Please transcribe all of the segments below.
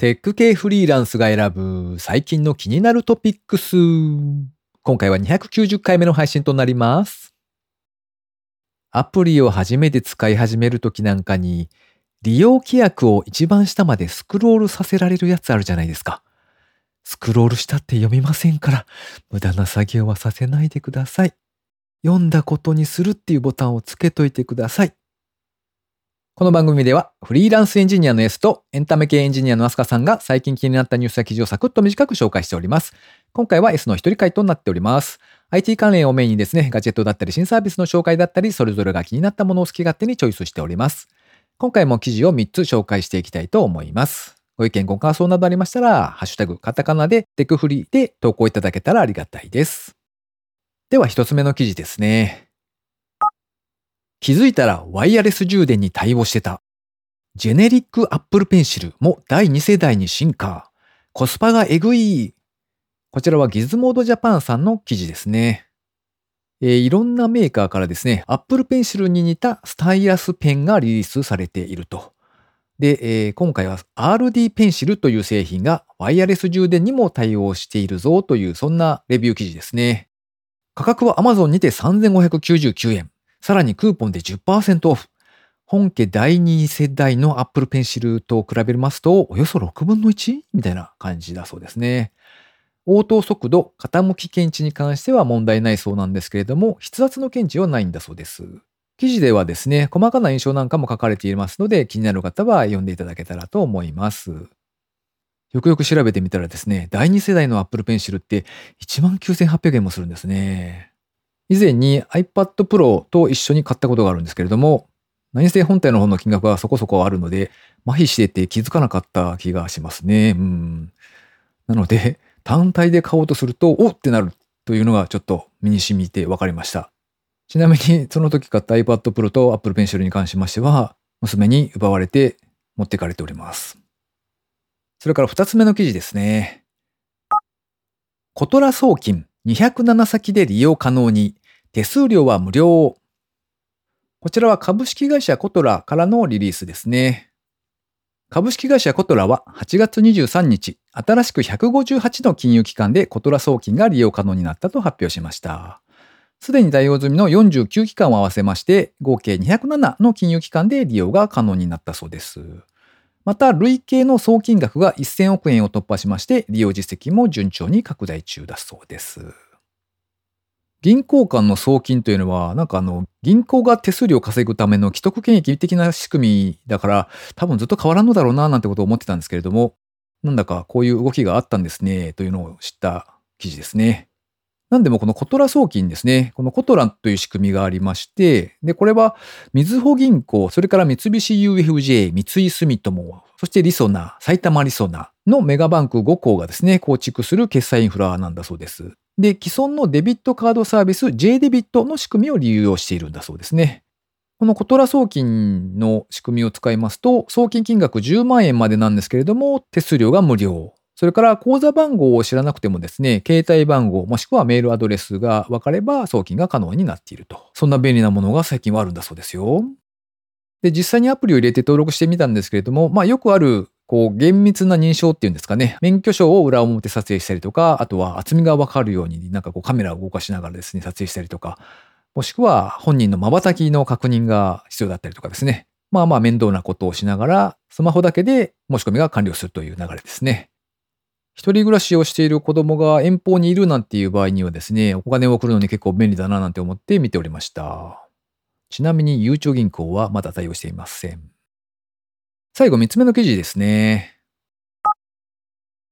テック系フリーランスが選ぶ最近の気になるトピックス。今回は290回目の配信となります。アプリを初めて使い始めるときなんかに、利用規約を一番下までスクロールさせられるやつあるじゃないですか。スクロールしたって読みませんから、無駄な作業はさせないでください。読んだことにするっていうボタンをつけといてください。この番組ではフリーランスエンジニアの S とエンタメ系エンジニアのアスカさんが最近気になったニュースや記事をサクッと短く紹介しております。今回は S の一人会となっております。IT 関連をメインにですね、ガジェットだったり新サービスの紹介だったり、それぞれが気になったものを好き勝手にチョイスしております。今回も記事を3つ紹介していきたいと思います。ご意見、ご感想などありましたら、ハッシュタグ、カタカナでテクフリーで投稿いただけたらありがたいです。では一つ目の記事ですね。気づいたらワイヤレス充電に対応してた。ジェネリックアップルペンシルも第2世代に進化。コスパがえぐい。こちらはギズモードジャパンさんの記事ですね。えーいろんなメーカーからですね、アップルペンシルに似たスタイラスペンがリリースされていると。で、えー今回は RD ペンシルという製品がワイヤレス充電にも対応しているぞというそんなレビュー記事ですね。価格は Amazon にて3599円。さらにクーポンで10%オフ。本家第2世代の Apple Pencil と比べますと、およそ6分の 1? みたいな感じだそうですね。応答速度、傾き検知に関しては問題ないそうなんですけれども、筆圧の検知はないんだそうです。記事ではですね、細かな印象なんかも書かれていますので、気になる方は読んでいただけたらと思います。よくよく調べてみたらですね、第2世代の Apple Pencil って19,800円もするんですね。以前に iPad Pro と一緒に買ったことがあるんですけれども、何せ本体の方の金額はそこそこあるので、麻痺してて気づかなかった気がしますね。うん。なので、単体で買おうとすると、おってなるというのがちょっと身に染みて分かりました。ちなみに、その時買った iPad Pro と Apple Pencil に関しましては、娘に奪われて持ってかれております。それから二つ目の記事ですね。コトラ送金207先で利用可能に、手数料は無料。こちらは株式会社コトラからのリリースですね。株式会社コトラは8月23日、新しく158の金融機関でコトラ送金が利用可能になったと発表しました。すでに対応済みの49機関を合わせまして、合計207の金融機関で利用が可能になったそうです。また、累計の総金額が1000億円を突破しまして、利用実績も順調に拡大中だそうです。銀行間の送金というのは、なんかあの、銀行が手数料を稼ぐための既得権益的な仕組みだから、多分ずっと変わらんのだろうな、なんてことを思ってたんですけれども、なんだかこういう動きがあったんですね、というのを知った記事ですね。なんでもこのコトラ送金ですね。このコトラという仕組みがありまして、で、これは、みずほ銀行、それから三菱 UFJ、三井住友、そしてリソナ、埼玉リソナのメガバンク5行がですね、構築する決済インフラなんだそうです。で、既存のデビットカードサービス J デビットの仕組みを利用しているんだそうですね。このコトラ送金の仕組みを使いますと、送金金額10万円までなんですけれども、手数料が無料。それから口座番号を知らなくてもですね、携帯番号もしくはメールアドレスが分かれば送金が可能になっていると。そんな便利なものが最近はあるんだそうですよ。で、実際にアプリを入れて登録してみたんですけれども、まあよくあるこう、厳密な認証っていうんですかね。免許証を裏表撮影したりとか、あとは厚みがわかるように、なんかこうカメラを動かしながらですね、撮影したりとか、もしくは本人の瞬きの確認が必要だったりとかですね。まあまあ面倒なことをしながら、スマホだけで申し込みが完了するという流れですね。一人暮らしをしている子供が遠方にいるなんていう場合にはですね、お金を送るのに結構便利だななんて思って見ておりました。ちなみに、ゆうちょ銀行はまだ対応していません。最後三つ目の記事ですね。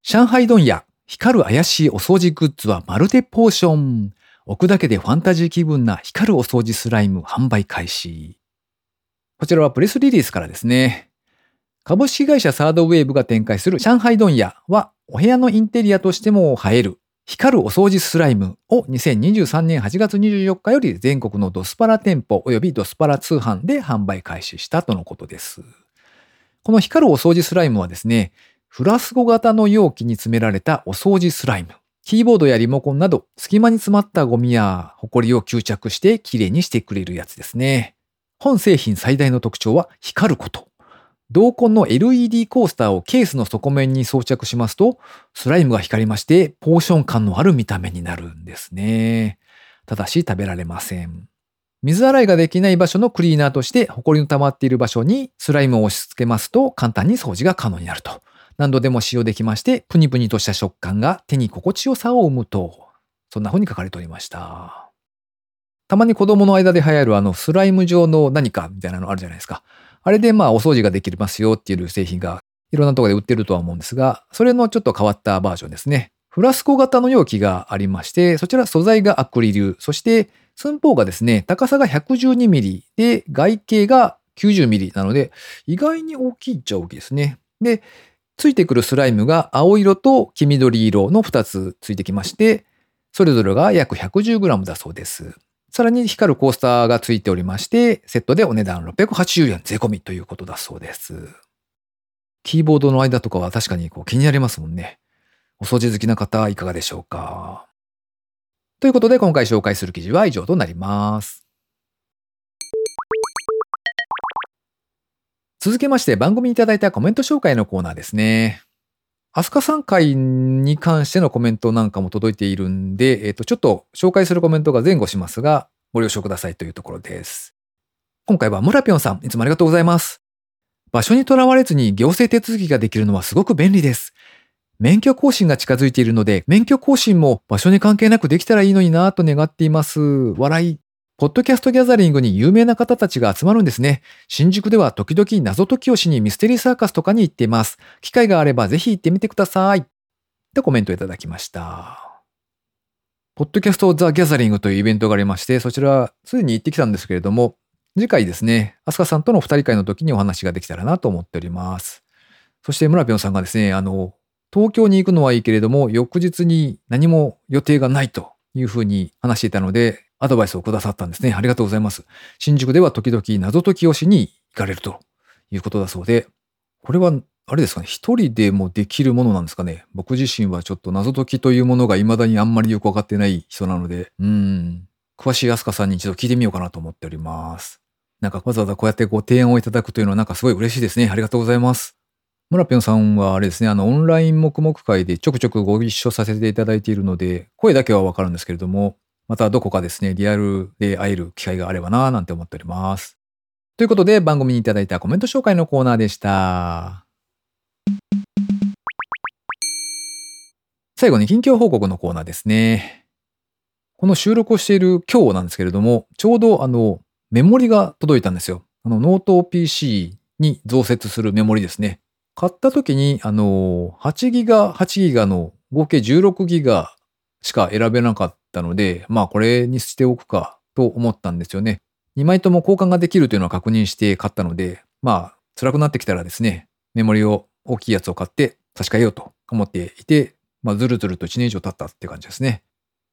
上海問屋、光る怪しいお掃除グッズはまるでポーション。置くだけでファンタジー気分な光るお掃除スライム販売開始。こちらはプレスリリースからですね。株式会社サードウェーブが展開する上海問屋は、お部屋のインテリアとしても映える光るお掃除スライムを2023年8月24日より全国のドスパラ店舗及びドスパラ通販で販売開始したとのことです。この光るお掃除スライムはですね、フラスコ型の容器に詰められたお掃除スライム。キーボードやリモコンなど隙間に詰まったゴミやホコリを吸着してきれいにしてくれるやつですね。本製品最大の特徴は光ること。同梱の LED コースターをケースの底面に装着しますと、スライムが光りまして、ポーション感のある見た目になるんですね。ただし食べられません。水洗いができない場所のクリーナーとして、ホコリの溜まっている場所にスライムを押し付けますと、簡単に掃除が可能になると。何度でも使用できまして、プニプニとした食感が手に心地よさを生むと。そんな風に書かれておりました。たまに子供の間で流行るあのスライム状の何かみたいなのあるじゃないですか。あれでまあお掃除ができますよっていう製品がいろんなとこで売ってるとは思うんですが、それのちょっと変わったバージョンですね。フラスコ型の容器がありまして、そちら素材がアクリル、そして寸法がですね、高さが 112mm で外径が 90mm なので、意外に大きいっちゃ大きいですね。で、ついてくるスライムが青色と黄緑色の2つついてきまして、それぞれが約 110g だそうです。さらに光るコースターがついておりまして、セットでお値段680円税込みということだそうです。キーボードの間とかは確かにこう気になりますもんね。お掃除好きな方はいかがでしょうか？ということで今回紹介する記事は以上となります。続けまして番組にいただいたコメント紹介のコーナーですね。アスカさん会に関してのコメントなんかも届いているんで、えっ、と、ちょっと紹介するコメントが前後しますが、ご了承くださいというところです。今回は村ぴょんさん、いつもありがとうございます。場所にとらわれずに行政手続きができるのはすごく便利です。免許更新が近づいているので、免許更新も場所に関係なくできたらいいのになぁと願っています。笑い。ポッドキャストギャザリングに有名な方たちが集まるんですね。新宿では時々謎解きをしにミステリーサーカスとかに行っています。機会があればぜひ行ってみてください。とコメントいただきました。ポッドキャストザ・ギャザリングというイベントがありまして、そちらすでに行ってきたんですけれども、次回ですね、アスカさんとの二人会の時にお話ができたらなと思っております。そして村ぴょんさんがですね、あの、東京に行くのはいいけれども、翌日に何も予定がないというふうに話していたので、アドバイスをくださったんですね。ありがとうございます。新宿では時々謎解きをしに行かれるということだそうで、これはあれですかね、一人でもできるものなんですかね。僕自身はちょっと謎解きというものが未だにあんまりよくわかってない人なので、うん、詳しいアスカさんに一度聞いてみようかなと思っております。なんかわざわざこうやってご提案をいただくというのはなんかすごい嬉しいですね。ありがとうございます。村ぴょんさんはあれですね、あの、オンライン黙々会でちょくちょくご一緒させていただいているので、声だけはわかるんですけれども、またどこかですね、リアルで会える機会があればなぁなんて思っております。ということで番組にいただいたコメント紹介のコーナーでした。最後に近況報告のコーナーですね。この収録をしている今日なんですけれども、ちょうどあの、メモリが届いたんですよ。あの、ノート PC に増設するメモリですね。買った時に、あの、8ギガ、8ギガの合計16ギガしか選べなかったので、まあこれにしておくかと思ったんですよね。2枚とも交換ができるというのを確認して買ったので、まあ辛くなってきたらですね、メモリを大きいやつを買って差し替えようと思っていて、まあずるずると1年以上経ったって感じですね。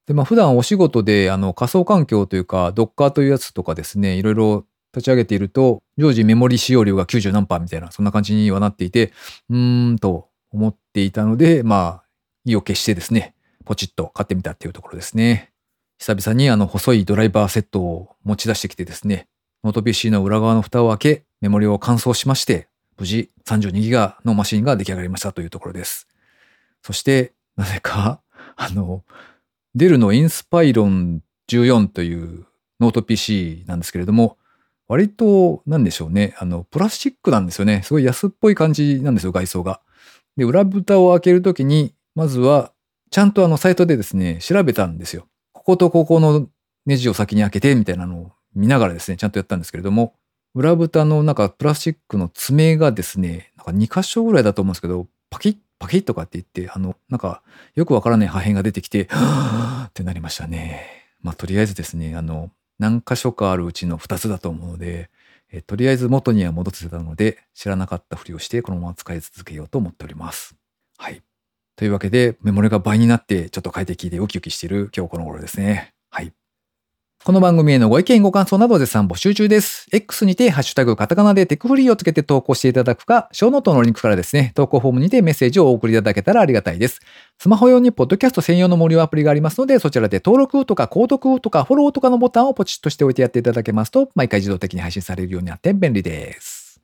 で、まあ普段お仕事であの仮想環境というか Docker というやつとかですね、いろいろ立ち上げていると、常時メモリ使用量が90何パーみたいな、そんな感じにはなっていて、うーんと思っていたので、まあ、意を決してですね、ポチッと買ってみたっていうところですね。久々にあの細いドライバーセットを持ち出してきてですね、ノート PC の裏側の蓋を開け、メモリを換装しまして、無事 32GB のマシンが出来上がりましたというところです。そして、なぜか、あの、 Dell の Inspiron 14というノート PC なんですけれども、割と、なんでしょうね、あの、プラスチックなんですよね。すごい安っぽい感じなんですよ、外装が。で、裏蓋を開けるときに、まずはちゃんとあのサイトでですね、調べたんですよ。こことここのネジを先に開けてみたいなのを見ながらですね、ちゃんとやったんですけれども、裏蓋のなんかプラスチックの爪がですね、なんか2箇所ぐらいだと思うんですけど、パキッパキッとかって言って、あの、なんかよくわからない破片が出てきて、はぁってなりましたね。まあとりあえずですね、あの、何箇所かあるうちの2つだと思うので、えとりあえず元には戻ってたので、知らなかったふりをしてこのまま使い続けようと思っております。はい。というわけで、メモリが倍になって、ちょっと快適でウキウキしている今日この頃ですね。はい。この番組へのご意見ご感想など絶賛募集中です。X にて、ハッシュタグカタカナでテックフリーをつけて投稿していただくか、ショーノートのリンクからですね、投稿フォームにてメッセージをお送りいただけたらありがたいです。スマホ用にポッドキャスト専用の森アプリがありますので、そちらで登録とか購読とかフォローとかのボタンをポチッとしておいてやっていただけますと、毎回自動的に配信されるようになって便利です。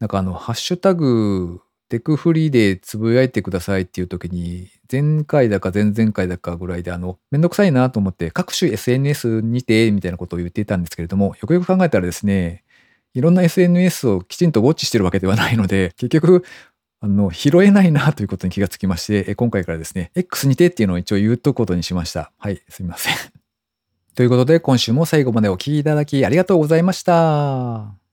なんかあの、ハッシュタグ、テクフリーでつぶやいてくださいっていう時に、前回だか前々回だかぐらいで、あの、めんどくさいなと思って各種 SNS にて、みたいなことを言っていたんですけれども、よくよく考えたらですね、いろんな SNS をきちんとウォッチしてるわけではないので、結局、あの、拾えないなということに気がつきまして、今回からですね、X にてっていうのを一応言うとくことにしました。はい、すみません。ということで、今週も最後までお聴きいただきありがとうございました。